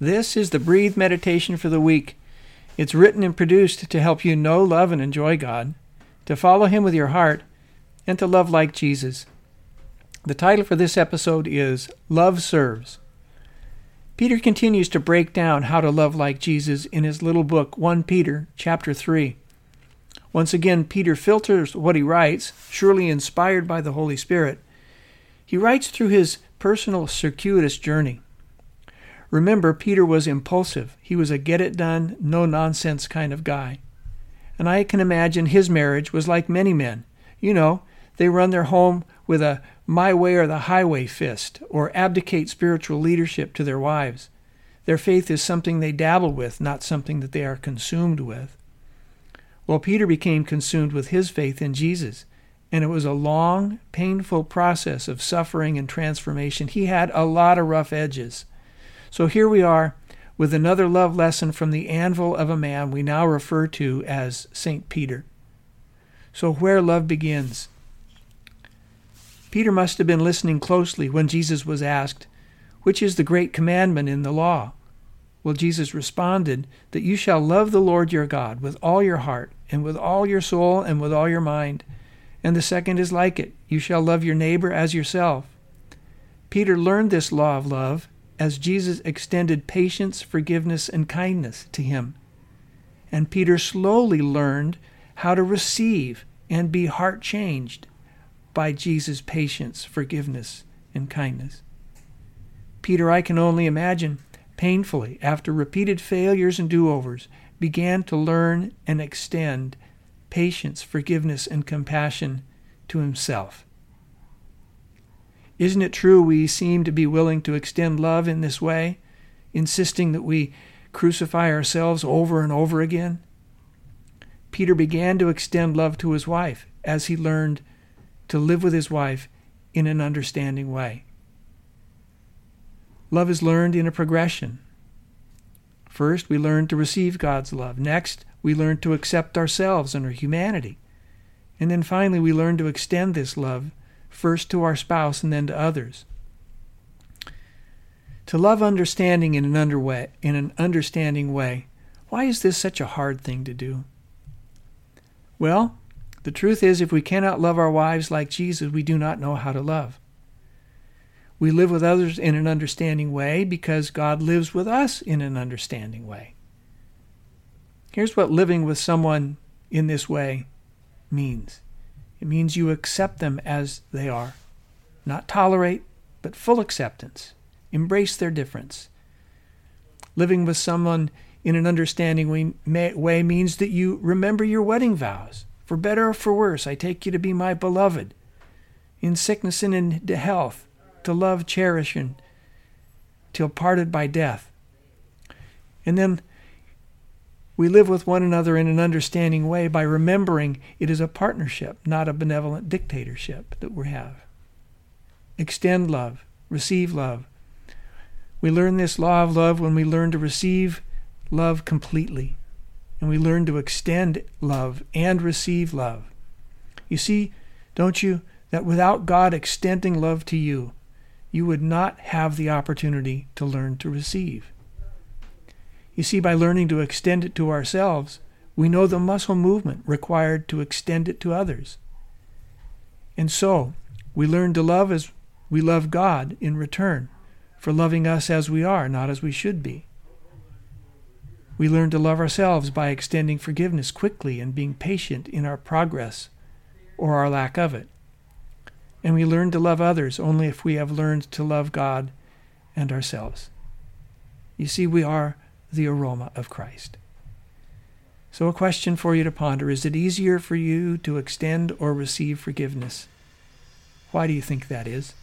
This is the Breathe Meditation for the week. It's written and produced to help you know, love, and enjoy God, to follow Him with your heart, and to love like Jesus. The title for this episode is Love Serves. Peter continues to break down how to love like Jesus in his little book 1 Peter chapter 3. Once again, Peter filters what he writes, surely inspired by the Holy Spirit. He writes through his personal circuitous journey. Remember, Peter was impulsive. He was a get it done, no nonsense kind of guy. And I can imagine his marriage was like many men. You know, they run their home with a my way or the highway fist, or abdicate spiritual leadership to their wives. Their faith is something they dabble with, not something that they are consumed with. Well, Peter became consumed with his faith in Jesus, and it was a long, painful process of suffering and transformation. He had a lot of rough edges. So here we are with another love lesson from the anvil of a man we now refer to as St. Peter. So, where love begins. Peter must have been listening closely when Jesus was asked, Which is the great commandment in the law? Well, Jesus responded, That you shall love the Lord your God with all your heart, and with all your soul, and with all your mind. And the second is like it you shall love your neighbor as yourself. Peter learned this law of love as Jesus extended patience, forgiveness, and kindness to him. And Peter slowly learned how to receive and be heart changed by Jesus' patience, forgiveness, and kindness. Peter, I can only imagine, painfully, after repeated failures and do overs, began to learn and extend patience, forgiveness, and compassion to himself. Isn't it true we seem to be willing to extend love in this way, insisting that we crucify ourselves over and over again? Peter began to extend love to his wife as he learned to live with his wife in an understanding way. Love is learned in a progression. First, we learn to receive God's love. Next, we learn to accept ourselves and our humanity. And then finally, we learn to extend this love first to our spouse and then to others. To love understanding in an, underway, in an understanding way, why is this such a hard thing to do? Well, the truth is, if we cannot love our wives like Jesus, we do not know how to love. We live with others in an understanding way because God lives with us in an understanding way. Here's what living with someone in this way means it means you accept them as they are. Not tolerate, but full acceptance. Embrace their difference. Living with someone in an understanding way means that you remember your wedding vows. For better or for worse, I take you to be my beloved. In sickness and in health, to love, cherish, and till parted by death. And then we live with one another in an understanding way by remembering it is a partnership, not a benevolent dictatorship that we have. Extend love, receive love. We learn this law of love when we learn to receive love completely, and we learn to extend love and receive love. You see, don't you, that without God extending love to you, you would not have the opportunity to learn to receive. You see, by learning to extend it to ourselves, we know the muscle movement required to extend it to others. And so, we learn to love as we love God in return for loving us as we are, not as we should be. We learn to love ourselves by extending forgiveness quickly and being patient in our progress or our lack of it. And we learn to love others only if we have learned to love God and ourselves. You see, we are the aroma of Christ. So, a question for you to ponder is it easier for you to extend or receive forgiveness? Why do you think that is?